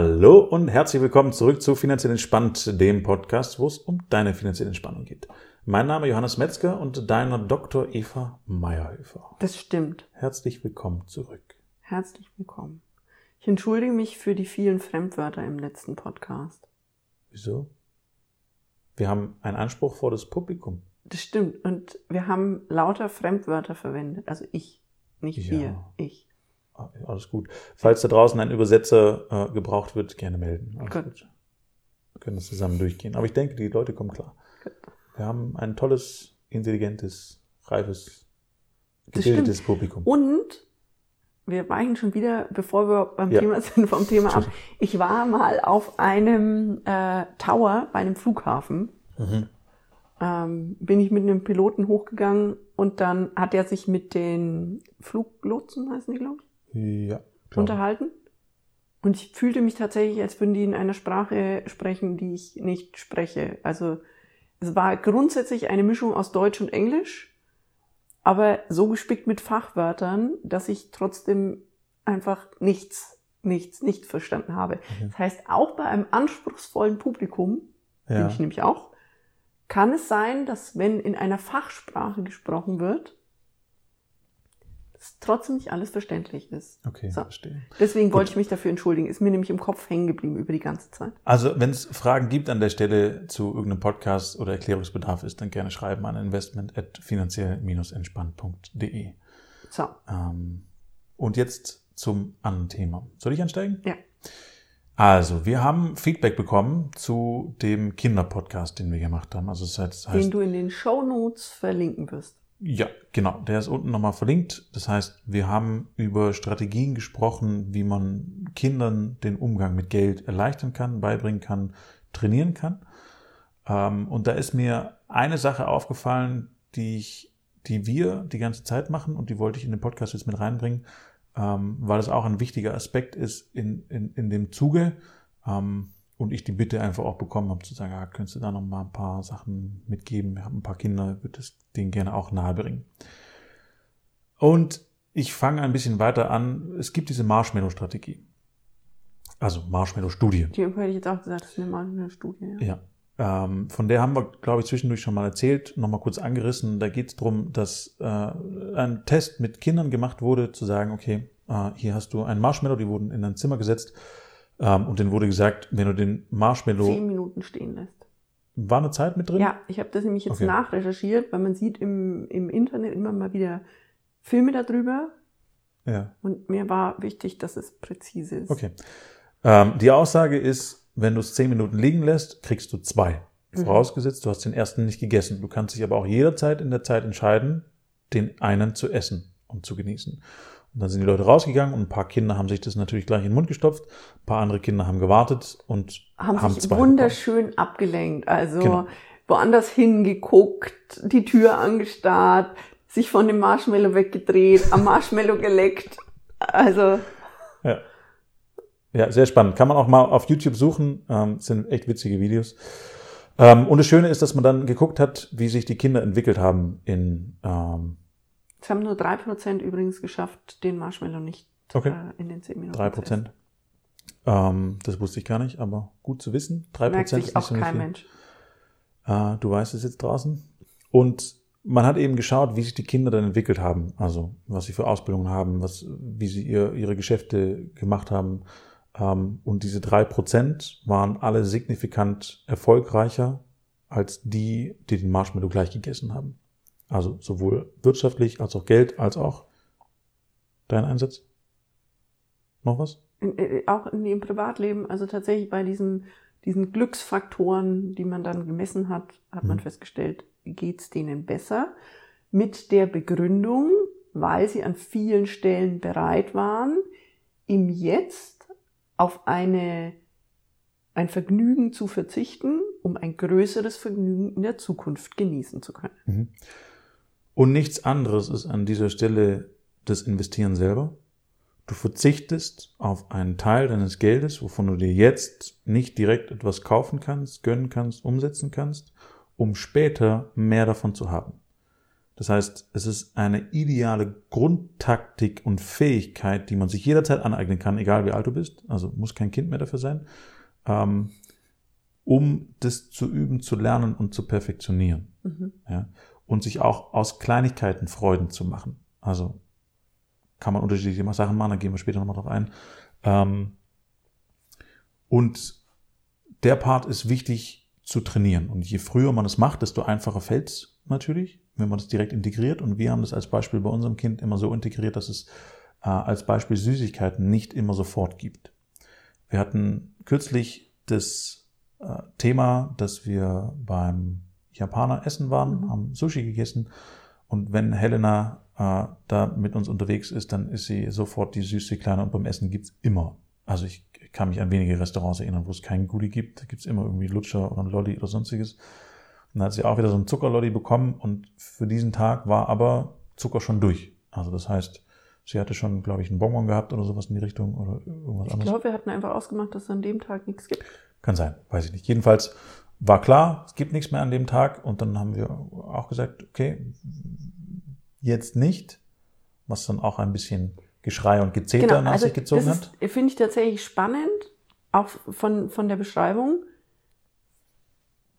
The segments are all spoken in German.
Hallo und herzlich willkommen zurück zu Finanziell Entspannt, dem Podcast, wo es um deine finanzielle Entspannung geht. Mein Name ist Johannes Metzger und deiner Dr. Eva Meyerhöfer. Das stimmt. Herzlich willkommen zurück. Herzlich willkommen. Ich entschuldige mich für die vielen Fremdwörter im letzten Podcast. Wieso? Wir haben einen Anspruch vor das Publikum. Das stimmt. Und wir haben lauter Fremdwörter verwendet. Also ich, nicht Ja. wir, ich. Alles gut. Falls da draußen ein Übersetzer äh, gebraucht wird, gerne melden. Alles Gut. gut. Wir können das zusammen durchgehen. Aber ich denke, die Leute kommen klar. Gut. Wir haben ein tolles, intelligentes, reifes, gebildetes Publikum. Und wir weichen schon wieder, bevor wir beim Ja. Thema sind, vom Thema ab. Ich war mal auf einem äh, Tower bei einem Flughafen. Mhm. Ähm, bin ich mit einem Piloten hochgegangen und dann hat er sich mit den Fluglotsen, heißen die, glaube ich, Ja. unterhalten. Und ich fühlte mich tatsächlich, als würden die in einer Sprache sprechen, die ich nicht spreche. Also es war grundsätzlich eine Mischung aus Deutsch und Englisch, aber so gespickt mit Fachwörtern, dass ich trotzdem einfach nichts, nichts, nicht verstanden habe. Mhm. Das heißt, auch bei einem anspruchsvollen Publikum, bin Ja. ich nämlich auch, kann es sein, dass wenn in einer Fachsprache gesprochen wird, dass trotzdem nicht alles verständlich ist. Okay, So. verstehe. Deswegen Gut. wollte ich mich dafür entschuldigen. Ist mir nämlich im Kopf hängen geblieben über die ganze Zeit. Also, wenn es Fragen gibt an der Stelle zu irgendeinem Podcast oder Erklärungsbedarf ist, dann gerne schreiben an investment.finanziell-entspannt.de. So, Ähm, und jetzt zum anderen Thema. Soll ich einsteigen? ja. Also, wir haben Feedback bekommen zu dem Kinderpodcast, den wir gemacht haben. Also, das heißt, Den du in den Show Notes verlinken wirst. Ja, genau. Der ist unten nochmal verlinkt. Das heißt, wir haben über Strategien gesprochen, wie man Kindern den Umgang mit Geld erleichtern kann, beibringen kann, trainieren kann. Ähm, und da ist mir eine Sache aufgefallen, die ich, die wir die ganze Zeit machen und die wollte ich in den Podcast jetzt mit reinbringen, ähm, weil es auch ein wichtiger Aspekt ist in, in, in dem Zuge. Ähm, und ich die Bitte einfach auch bekommen habe, zu sagen, ja, könntest du da noch mal ein paar Sachen mitgeben? Wir haben ein paar Kinder, würde es denen gerne auch nahebringen. Und ich fange ein bisschen weiter an. Es gibt diese Marshmallow-Strategie. Also Marshmallow-Studie. Die hätte ich jetzt auch gesagt, das ist eine, mal eine Studie. Ja. Ja. Ähm, von der haben wir, glaube ich, zwischendurch schon mal erzählt, nochmal kurz angerissen. Da geht es darum, dass äh, ein Test mit Kindern gemacht wurde, zu sagen, okay, äh, hier hast du einen Marshmallow, die wurden in ein Zimmer gesetzt ähm, und denen wurde gesagt, wenn du den Marshmallow... Zehn Minuten stehen lässt. War eine Zeit mit drin? Ja, ich habe das nämlich jetzt Okay. nachrecherchiert, weil man sieht im, im Internet immer mal wieder Filme darüber. Ja. Und mir war wichtig, dass es präzise ist. Okay. Ähm, die Aussage ist, wenn du es zehn Minuten liegen lässt, kriegst du zwei. Mhm. Vorausgesetzt, du hast den ersten nicht gegessen. Du kannst dich aber auch jederzeit in der Zeit entscheiden, den einen zu essen und zu genießen. Und dann sind die Leute rausgegangen und ein paar Kinder haben sich das natürlich gleich in den Mund gestopft. Ein paar andere Kinder haben gewartet und haben, haben sich wunderschön abgelenkt. Also Genau. woanders hingeguckt, die Tür angestarrt, sich von dem Marshmallow weggedreht, am Marshmallow geleckt. Also Ja. Ja, sehr spannend. Kann man auch mal auf YouTube suchen. Ähm, sind echt witzige Videos. Ähm, und das Schöne ist, dass man dann geguckt hat, wie sich die Kinder entwickelt haben in, ähm, es haben nur drei Prozent übrigens geschafft, den Marshmallow nicht Okay. äh, in den zehn Minuten. Drei zu Prozent. Ähm, das wusste ich gar nicht, aber gut zu wissen. Drei essen. Merkt Prozent sich ist nicht auch so kein viel. Mensch. Äh, du weißt es jetzt draußen. Und man hat eben geschaut, wie sich die Kinder dann entwickelt haben. Also, was sie für Ausbildungen haben, was, wie sie ihr, ihre Geschäfte gemacht haben. Ähm, und diese drei Prozent waren alle signifikant erfolgreicher als die, die den Marshmallow gleich gegessen haben. Also sowohl wirtschaftlich als auch Geld, als auch dein Einsatz. Noch was? Äh, auch in dem Privatleben, also tatsächlich bei diesen, diesen Glücksfaktoren, die man dann gemessen hat, hat man Mhm. festgestellt, geht's denen besser. Mit der Begründung, weil sie an vielen Stellen bereit waren, im Jetzt auf eine, ein Vergnügen zu verzichten, um ein größeres Vergnügen in der Zukunft genießen zu können. Mhm. Und nichts anderes ist an dieser Stelle das Investieren selber. Du verzichtest auf einen Teil deines Geldes, wovon du dir jetzt nicht direkt etwas kaufen kannst, gönnen kannst, umsetzen kannst, um später mehr davon zu haben. Das heißt, es ist eine ideale Grundtaktik und Fähigkeit, die man sich jederzeit aneignen kann, egal wie alt du bist. Also muss kein Kind mehr dafür sein, ähm, um das zu üben, zu lernen und zu perfektionieren. Mhm. Ja? Und sich auch aus Kleinigkeiten Freuden zu machen. Also kann man unterschiedliche Sachen machen, da gehen wir später nochmal drauf ein. Ähm, und der Part ist wichtig zu trainieren. Und je früher man es macht, desto einfacher fällt es natürlich, wenn man es direkt integriert. Und wir haben das als Beispiel bei unserem Kind immer so integriert, dass es äh, als Beispiel Süßigkeiten nicht immer sofort gibt. Wir hatten kürzlich das äh, Thema, dass wir beim Japaner essen waren, mhm. haben Sushi gegessen. Und wenn Helena äh, da mit uns unterwegs ist, dann ist sie sofort die süße Kleine und beim Essen gibt's immer. Also ich kann mich an wenige Restaurants erinnern, wo es keinen Goodie gibt. Da gibt's immer irgendwie Lutscher oder ein Lolli oder sonstiges. Und dann hat sie auch wieder so ein Zuckerlolli bekommen und für diesen Tag war aber Zucker schon durch. Also das heißt, sie hatte schon, glaube ich, einen Bonbon gehabt oder sowas in die Richtung oder irgendwas ich anderes. Ich glaube, wir hatten einfach ausgemacht, dass es an dem Tag nichts gibt. Kann sein, weiß ich nicht. Jedenfalls war klar, es gibt nichts mehr an dem Tag und dann haben wir auch gesagt, okay, jetzt nicht, was dann auch ein bisschen Geschrei und Gezeter genau, nach also sich gezogen das hat. Finde ich tatsächlich spannend, auch von, von der Beschreibung.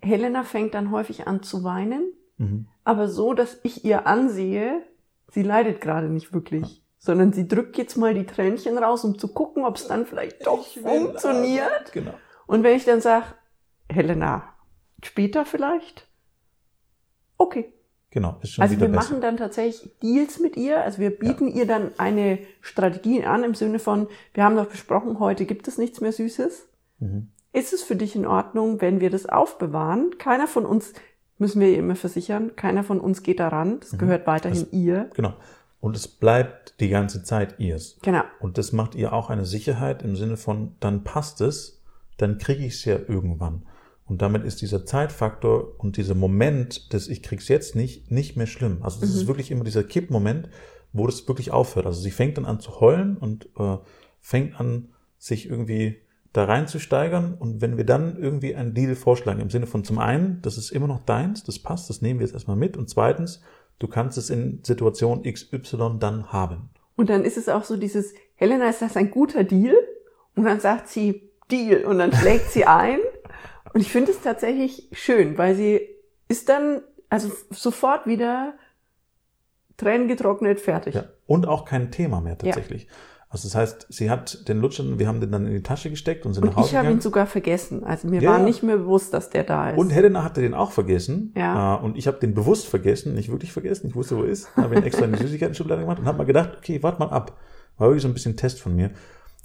Helena fängt dann häufig an zu weinen, mhm. aber so, dass ich ihr ansehe, sie leidet gerade nicht wirklich, ja. sondern sie drückt jetzt mal die Tränchen raus, um zu gucken, ob es dann vielleicht doch ich funktioniert. Genau. Und wenn ich dann sage, Helena, später vielleicht? Okay. Genau, ist schon Also wir besser. machen dann tatsächlich Deals mit ihr. Also wir bieten ja. ihr dann eine Strategie an im Sinne von, wir haben doch besprochen, heute gibt es nichts mehr Süßes. Mhm. Ist es für dich in Ordnung, wenn wir das aufbewahren? Keiner von uns, müssen wir ihr immer versichern, keiner von uns geht daran. Das mhm. gehört weiterhin das, ihr. Genau. Und es bleibt die ganze Zeit ihrs. Genau. Und das macht ihr auch eine Sicherheit im Sinne von, dann passt es, dann kriege ich es ja irgendwann. Und damit ist dieser Zeitfaktor und dieser Moment des Ich krieg's jetzt nicht, nicht mehr schlimm. Also das mhm. ist wirklich immer dieser Kippmoment, wo das wirklich aufhört. Also sie fängt dann an zu heulen und äh, fängt an, sich irgendwie da reinzusteigern. Und wenn wir dann irgendwie einen Deal vorschlagen, im Sinne von zum einen, das ist immer noch deins, das passt, das nehmen wir jetzt erstmal mit. Und zweitens, du kannst es in Situation XY dann haben. Und dann ist es auch so dieses, Helena, ist das ein guter Deal? Und dann sagt sie, Deal. Und dann schlägt sie ein. Und ich finde es tatsächlich schön, weil sie ist dann also sofort wieder Tränen getrocknet, fertig. Ja. Und auch kein Thema mehr tatsächlich. Ja. Also das heißt, sie hat den Lutschen, wir haben den dann in die Tasche gesteckt und sind und nach Hause ich habe ihn sogar vergessen. Also mir ja. war nicht mehr bewusst, dass der da ist. Und Helena hatte den auch vergessen. Ja. Äh, und ich habe den bewusst vergessen, nicht wirklich vergessen. Ich wusste, wo er ist. Habe ihn extra in die Süßigkeiten-Schublade gemacht und habe mal gedacht, okay, warte mal ab. War wirklich so ein bisschen Test von mir.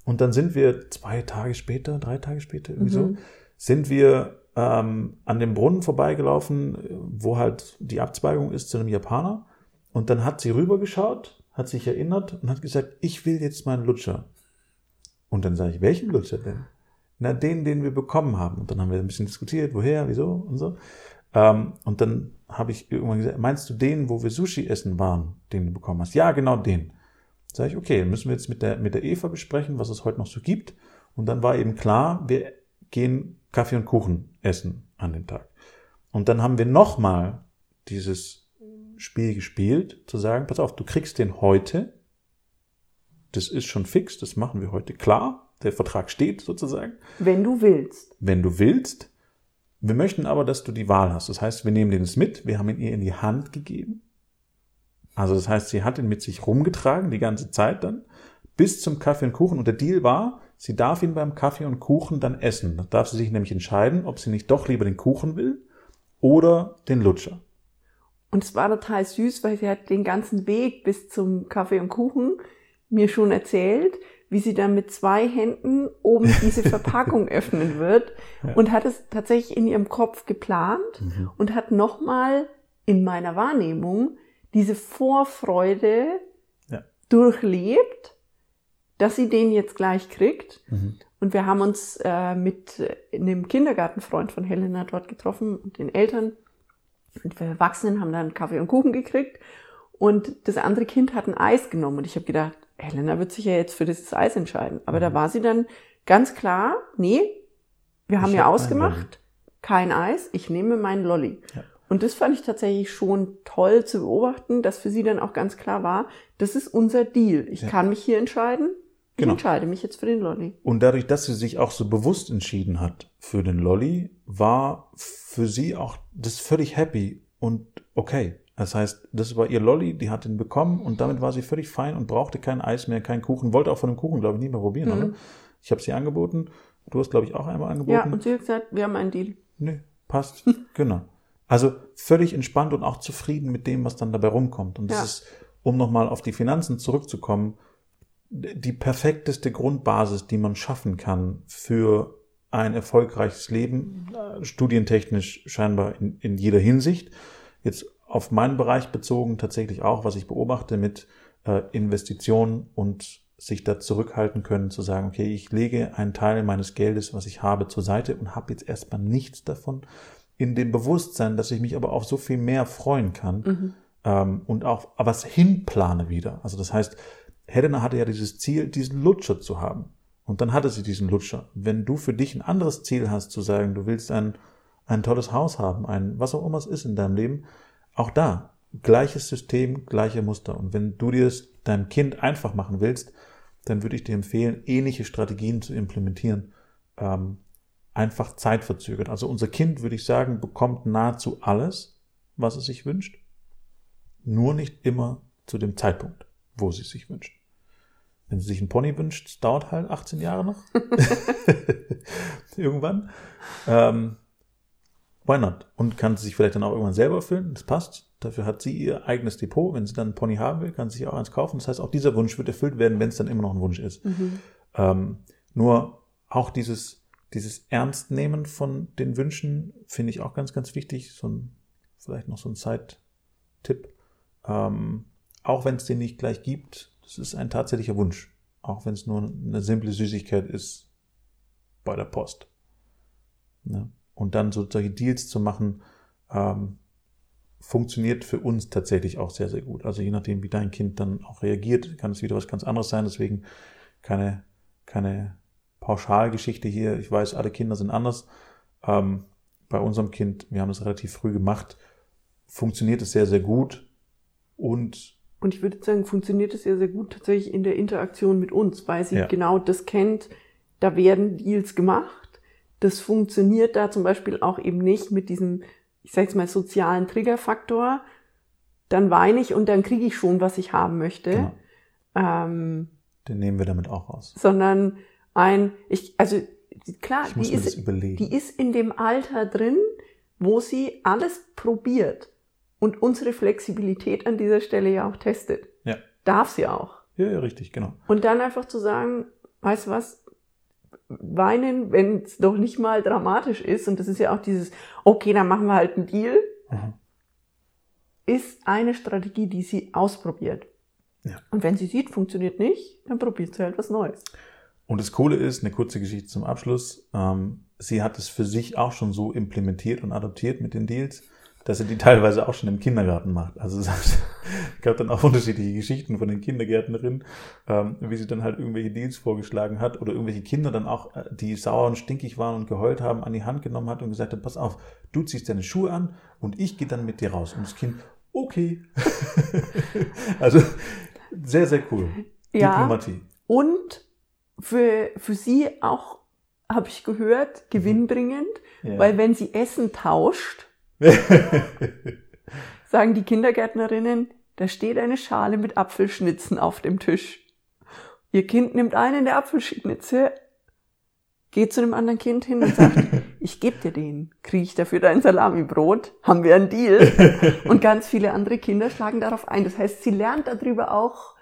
Und dann sind wir zwei Tage später, drei Tage später, irgendwie mhm. so, sind wir ähm, an dem Brunnen vorbeigelaufen, wo halt die Abzweigung ist zu einem Japaner. Und dann hat sie rübergeschaut, hat sich erinnert und hat gesagt, ich will jetzt meinen Lutscher. Und dann sage ich, welchen Lutscher denn? Na, den, den wir bekommen haben. Und dann haben wir ein bisschen diskutiert, woher, wieso und so. Ähm, und dann habe ich irgendwann gesagt, meinst du den, wo wir Sushi essen waren, den du bekommen hast? Ja, genau den. Sage ich, okay, müssen wir jetzt mit der, mit der Eva besprechen, was es heute noch so gibt. Und dann war eben klar, wir gehen Kaffee und Kuchen essen an dem Tag. Und dann haben wir nochmal dieses Spiel gespielt, zu sagen, pass auf, du kriegst den heute. Das ist schon fix, das machen wir heute klar. Der Vertrag steht sozusagen. Wenn du willst. Wenn du willst. Wir möchten aber, dass du die Wahl hast. Das heißt, wir nehmen den jetzt mit. Wir haben ihn ihr in die Hand gegeben. Also das heißt, sie hat ihn mit sich rumgetragen, die ganze Zeit dann, bis zum Kaffee und Kuchen. Und der Deal war, Sie darf ihn beim Kaffee und Kuchen dann essen. Da darf sie sich nämlich entscheiden, ob sie nicht doch lieber den Kuchen will oder den Lutscher. Und es war total süß, weil sie hat den ganzen Weg bis zum Kaffee und Kuchen mir schon erzählt, wie sie dann mit zwei Händen oben diese Verpackung öffnen wird ja. und hat es tatsächlich in ihrem Kopf geplant mhm. und hat nochmal in meiner Wahrnehmung diese Vorfreude ja. durchlebt dass sie den jetzt gleich kriegt. Mhm. Und wir haben uns äh, mit einem Kindergartenfreund von Helena dort getroffen und den Eltern. Und wir Erwachsenen haben dann Kaffee und Kuchen gekriegt. Und das andere Kind hat ein Eis genommen. Und ich habe gedacht, Helena wird sich ja jetzt für dieses Eis entscheiden. Aber mhm. da war sie dann ganz klar, nee, wir haben ich ja hab ausgemacht, kein Eis, ich nehme meinen Lolli. Ja. Und das fand ich tatsächlich schon toll zu beobachten, dass für sie dann auch ganz klar war, das ist unser Deal. Ich Ja. kann mich hier entscheiden. Ich Genau. entscheide mich jetzt für den Lolli. Und dadurch, dass sie sich auch so bewusst entschieden hat für den Lolly, war für sie auch das völlig happy und okay. Das heißt, das war ihr Lolly, die hat ihn bekommen und damit war sie völlig fein und brauchte kein Eis mehr, keinen Kuchen, wollte auch von dem Kuchen, glaube ich, nie mehr probieren, Mhm. oder? Ich habe sie angeboten. Du hast, glaube ich, auch einmal Ja, angeboten. und sie hat gesagt, wir haben einen Deal. Nee, passt. genau. Also völlig entspannt und auch zufrieden mit dem, was dann dabei rumkommt. Und das Ja. ist, um nochmal auf die Finanzen zurückzukommen, die perfekteste Grundbasis, die man schaffen kann für ein erfolgreiches Leben, äh, studientechnisch scheinbar in, in jeder Hinsicht. Jetzt auf meinen Bereich bezogen tatsächlich auch, was ich beobachte mit äh, Investitionen und sich da zurückhalten können, zu sagen, okay, ich lege einen Teil meines Geldes, was ich habe, zur Seite und habe jetzt erstmal nichts davon, in dem Bewusstsein, dass ich mich aber auf so viel mehr freuen kann ähm, und auch was hinplane wieder. Also das heißt, Helena hatte ja dieses Ziel, diesen Lutscher zu haben. Und dann hatte sie diesen Lutscher. Wenn du für dich ein anderes Ziel hast, zu sagen, du willst ein, ein tolles Haus haben, ein, was auch immer es ist in deinem Leben, auch da, gleiches System, gleiche Muster. Und wenn du dir es deinem Kind einfach machen willst, dann würde ich dir empfehlen, ähnliche Strategien zu implementieren. Ähm, einfach zeitverzögert. Also unser Kind, würde ich sagen, bekommt nahezu alles, was es sich wünscht. Nur nicht immer zu dem Zeitpunkt, wo sie sich wünscht. Wenn sie sich einen Pony wünscht, dauert halt 18 Jahre noch. irgendwann. Ähm, why not? Und kann sie sich vielleicht dann auch irgendwann selber erfüllen. Das passt. Dafür hat sie ihr eigenes Depot. Wenn sie dann einen Pony haben will, kann sie sich auch eins kaufen. Das heißt, auch dieser Wunsch wird erfüllt werden, wenn es dann immer noch ein Wunsch ist. Ähm, nur auch dieses, dieses Ernstnehmen von den Wünschen finde ich auch ganz, ganz wichtig. So ein, vielleicht noch so ein Side-Tipp. Ähm, auch wenn es den nicht gleich gibt, das ist ein tatsächlicher Wunsch. Auch wenn es nur eine simple Süßigkeit ist bei der Post. Ne? Und dann so solche Deals zu machen, ähm, funktioniert für uns tatsächlich auch sehr, sehr gut. Also je nachdem, wie dein Kind dann auch reagiert, kann es wieder was ganz anderes sein. Deswegen keine, keine Pauschalgeschichte hier. Ich weiß, alle Kinder sind anders. Ähm, bei unserem Kind, wir haben das relativ früh gemacht, funktioniert es sehr, sehr gut. Und Und ich würde sagen, funktioniert es ja sehr gut tatsächlich in der Interaktion mit uns, weil sie Ja. genau das kennt, da werden Deals gemacht. Das funktioniert da zum Beispiel auch eben nicht mit diesem, ich sag's mal, sozialen Triggerfaktor. Dann weine ich und dann kriege ich schon, was ich haben möchte. genau, Ähm, den nehmen wir damit auch raus. sondern ein, ich, also klar, die ist, die ist in dem Alter drin, wo sie alles probiert und unsere Flexibilität an dieser Stelle ja auch testet. Ja. Darf sie auch. ja, ja, richtig, genau. Und dann einfach zu sagen, weißt du was, weinen, wenn es doch nicht mal dramatisch ist, und das ist ja auch dieses, okay, dann machen wir halt einen Deal, Mhm. ist eine Strategie, die sie ausprobiert. Ja. Und wenn sie sieht, funktioniert nicht, dann probiert sie halt was Neues. Und das Coole ist, eine kurze Geschichte zum Abschluss, ähm, sie hat es für sich auch schon so implementiert und adoptiert mit den Deals, dass sie die teilweise auch schon im Kindergarten macht. Also es gab dann auch unterschiedliche Geschichten von den Kindergärtnerinnen, ähm, wie sie dann halt irgendwelche Deals vorgeschlagen hat oder irgendwelche Kinder dann auch, äh, die sauer und stinkig waren und geheult haben, an die Hand genommen hat und gesagt hat, pass auf, du ziehst deine Schuhe an und ich gehe dann mit dir raus. Und das Kind, okay. also sehr, sehr cool. Ja. Diplomatie. Und für, für sie auch, habe ich gehört, gewinnbringend, Ja. weil wenn sie Essen tauscht, sagen die Kindergärtnerinnen, da steht eine Schale mit Apfelschnitzen auf dem Tisch. Ihr Kind nimmt einen der Apfelschnitze, geht zu einem anderen Kind hin und sagt, ich gebe dir den, kriege ich dafür dein Salamibrot, haben wir einen Deal. Und ganz viele andere Kinder schlagen darauf ein. Das heißt, sie lernt darüber auch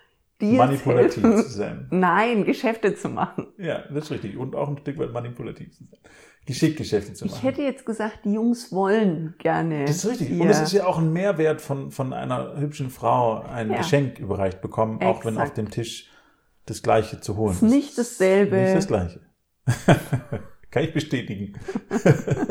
Deals Manipulativ helfen. zu sein. Nein, Geschäfte zu machen. Ja, das ist richtig. Und auch ein Stück weit manipulativ zu sein. Geschickt Geschäfte zu machen. Ich hätte jetzt gesagt, die Jungs wollen gerne. das ist richtig. ihr- Und es ist ja auch ein Mehrwert von, von einer hübschen Frau, ein Ja. Geschenk überreicht bekommen, auch wenn Exakt. auf dem Tisch das Gleiche zu holen ist nicht dasselbe. Nicht das Gleiche. Kann ich bestätigen.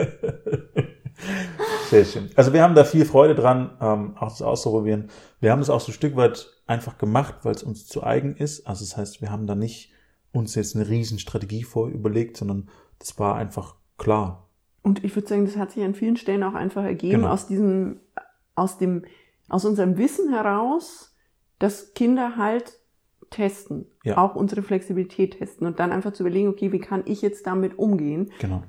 Sehr schön. Also wir haben da viel Freude dran, ähm, auch das auszuprobieren. Wir haben es auch so ein Stück weit einfach gemacht, weil es uns zu eigen ist. Also das heißt, wir haben da nicht uns jetzt eine riesen Strategie vorher überlegt, sondern das war einfach klar. Und ich würde sagen, das hat sich an vielen Stellen auch einfach ergeben Genau. aus diesem, aus dem, aus unserem Wissen heraus, dass Kinder halt testen, Ja. auch unsere Flexibilität testen und dann einfach zu überlegen, okay, wie kann ich jetzt damit umgehen? Genau.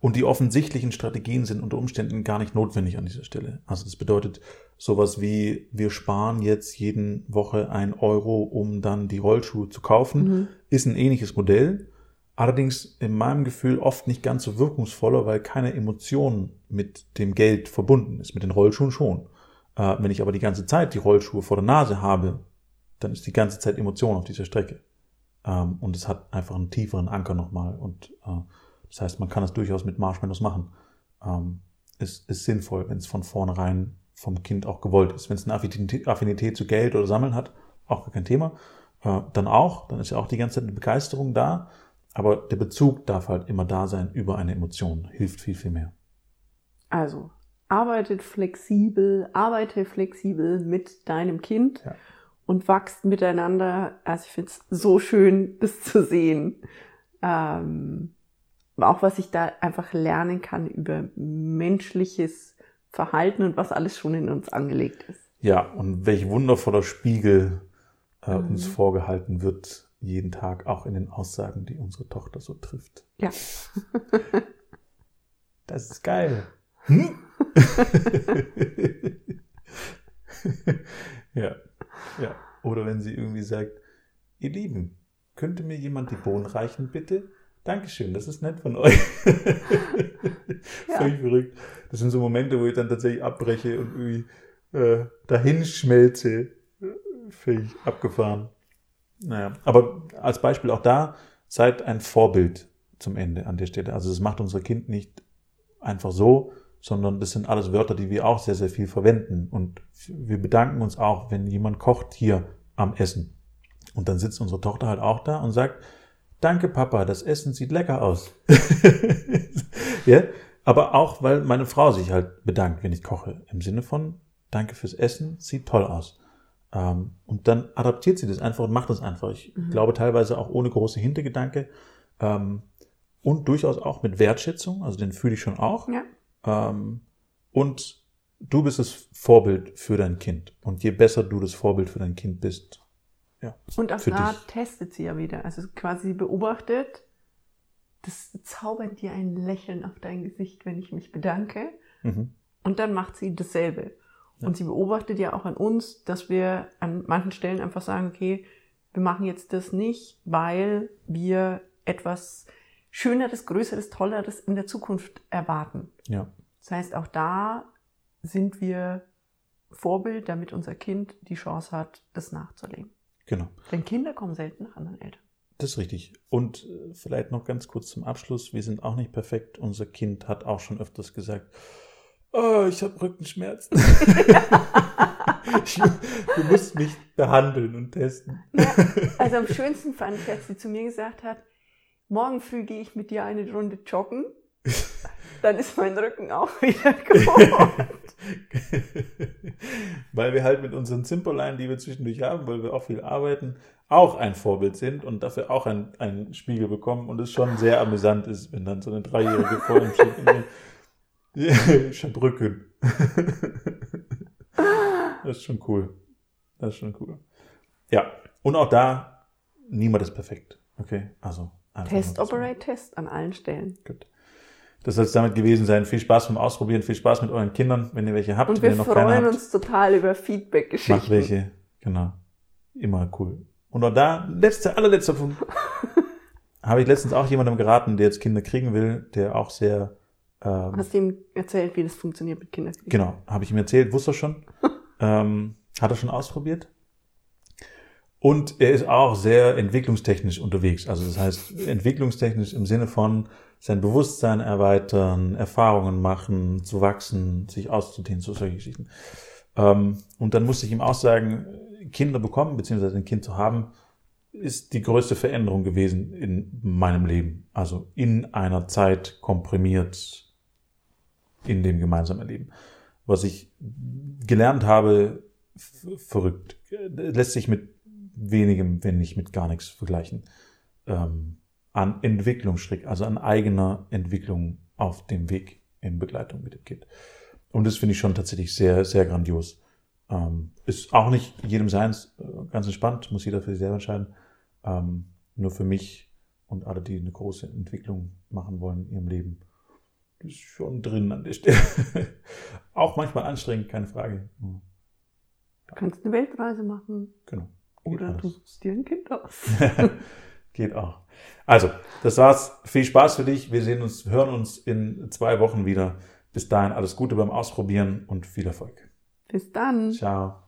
Und die offensichtlichen Strategien sind unter Umständen gar nicht notwendig an dieser Stelle. Also das bedeutet sowas wie, wir sparen jetzt jeden Woche ein Euro, um dann die Rollschuhe zu kaufen, Mhm. ist ein ähnliches Modell. Allerdings in meinem Gefühl oft nicht ganz so wirkungsvoller, weil keine Emotion mit dem Geld verbunden ist, mit den Rollschuhen schon. Äh, wenn ich aber die ganze Zeit die Rollschuhe vor der Nase habe, dann ist die ganze Zeit Emotion auf dieser Strecke. Ähm, und es hat einfach einen tieferen Anker nochmal. Und äh, das heißt, man kann es durchaus mit Marshmallows machen. Ähm, ist, ist sinnvoll, wenn es von vornherein vom Kind auch gewollt ist. Wenn es eine Affinität, Affinität zu Geld oder Sammeln hat, auch gar kein Thema. Äh, dann auch, dann ist ja auch die ganze Zeit eine Begeisterung da. Aber der Bezug darf halt immer da sein über eine Emotion. Hilft viel, viel mehr. Also, arbeitet flexibel, arbeite flexibel mit deinem Kind Ja. und wachst miteinander. Also ich finde es so schön, das zu sehen. Ähm, auch was ich da einfach lernen kann über menschliches Verhalten und was alles schon in uns angelegt ist. Ja, und welch wundervoller Spiegel äh, Mhm. uns vorgehalten wird, jeden Tag, auch in den Aussagen, die unsere Tochter so trifft. Ja. Das ist geil. Hm? ja, ja. Oder wenn sie irgendwie sagt, ihr Lieben, könnte mir jemand die Bohnen reichen, bitte? Dankeschön, das ist nett von euch. Völlig verrückt. Das sind so Momente, wo ich dann tatsächlich abbreche und irgendwie äh, dahin schmelze. Völlig abgefahren. Naja, aber als Beispiel auch da, seid ein Vorbild zum Ende an der Stelle. Also das macht unser Kind nicht einfach so, sondern das sind alles Wörter, die wir auch sehr, sehr viel verwenden. Und wir bedanken uns auch, wenn jemand kocht hier am Essen. Und dann sitzt unsere Tochter halt auch da und sagt, danke Papa, das Essen sieht lecker aus. ja, aber auch, weil meine Frau sich halt bedankt, wenn ich koche. Im Sinne von, danke fürs Essen, sieht toll aus. Ähm, und dann adaptiert sie das einfach und macht das einfach. Ich Mhm. glaube teilweise auch ohne große Hintergedanke. Ähm, und durchaus auch mit Wertschätzung, also den fühle ich schon auch. Ja. Ähm, und du bist das Vorbild für dein Kind. Und je besser du das Vorbild für dein Kind bist, ja. Und auch da testet sie ja wieder. Also quasi beobachtet, das zaubert dir ein Lächeln auf dein Gesicht, wenn ich mich bedanke. Mhm. Und dann macht sie dasselbe. Ja. Und sie beobachtet ja auch an uns, dass wir an manchen Stellen einfach sagen, okay, wir machen jetzt das nicht, weil wir etwas Schöneres, Größeres, Tolleres in der Zukunft erwarten. Ja. Das heißt, auch da sind wir Vorbild, damit unser Kind die Chance hat, das nachzuleben. Genau. Denn Kinder kommen selten nach anderen Eltern. Das ist richtig. Und äh, vielleicht noch ganz kurz zum Abschluss. Wir sind auch nicht perfekt. Unser Kind hat auch schon öfters gesagt, oh, ich habe Rückenschmerzen. ich, du musst mich behandeln und testen. Ja, also am schönsten fand ich, als sie zu mir gesagt hat, morgen früh gehe ich mit dir eine Runde joggen. Dann ist mein Rücken auch wieder gut. weil wir halt mit unseren Zimperlein, die wir zwischendurch haben, weil wir auch viel arbeiten, auch ein Vorbild sind und dafür auch ein- einen Spiegel bekommen und es schon sehr amüsant ist, wenn dann so eine Dreijährige vor ihm steht und sagt, ich hab Rücken. das ist schon cool. Das ist schon cool. Ja, und auch da, niemand ist perfekt. Okay, also. Test. Operate, Test an allen Stellen. Gut. Das soll es damit gewesen sein. Viel Spaß beim Ausprobieren, viel Spaß mit euren Kindern, wenn ihr welche habt. Und wenn wir ihr noch keine freuen habt. uns total über Macht Feedback-Geschichten. welche, genau. Immer cool. Und auch da, letzter, allerletzter Punkt. Habe ich letztens auch jemandem geraten, der jetzt Kinder kriegen will, der auch sehr, ähm, Hast du ihm erzählt, wie das funktioniert mit Kindern? genau, habe ich ihm erzählt, wusste er schon. ähm, hat er schon ausprobiert. Und er ist auch sehr entwicklungstechnisch unterwegs. Also das heißt, entwicklungstechnisch im Sinne von sein Bewusstsein erweitern, Erfahrungen machen, zu wachsen, sich auszudehnen, so solche Geschichten. Ähm, und dann musste ich ihm auch sagen, Kinder bekommen, beziehungsweise ein Kind zu haben, ist die größte Veränderung gewesen in meinem Leben. Also in einer Zeit komprimiert in dem gemeinsamen Leben. Was ich gelernt habe, verrückt. Lässt sich mit wenigem, wenn nicht mit gar nichts vergleichen. Ähm, an Entwicklungsschritt, also an eigener Entwicklung auf dem Weg in Begleitung mit dem Kind. Und das finde ich schon tatsächlich sehr, sehr grandios. Ähm, ist auch nicht jedem seins äh, ganz entspannt, muss jeder für sich selber entscheiden. Ähm, nur für mich und alle, die eine große Entwicklung machen wollen in ihrem Leben, ist schon drin an der Stelle. auch manchmal anstrengend, keine Frage. Du kannst eine Weltreise machen. Genau. Oder du suchst dir ein Kind aus. Geht auch. Also, das war's. Viel Spaß für dich. Wir sehen uns, hören uns in zwei Wochen wieder. Bis dahin alles Gute beim Ausprobieren und viel Erfolg. Bis dann. Ciao.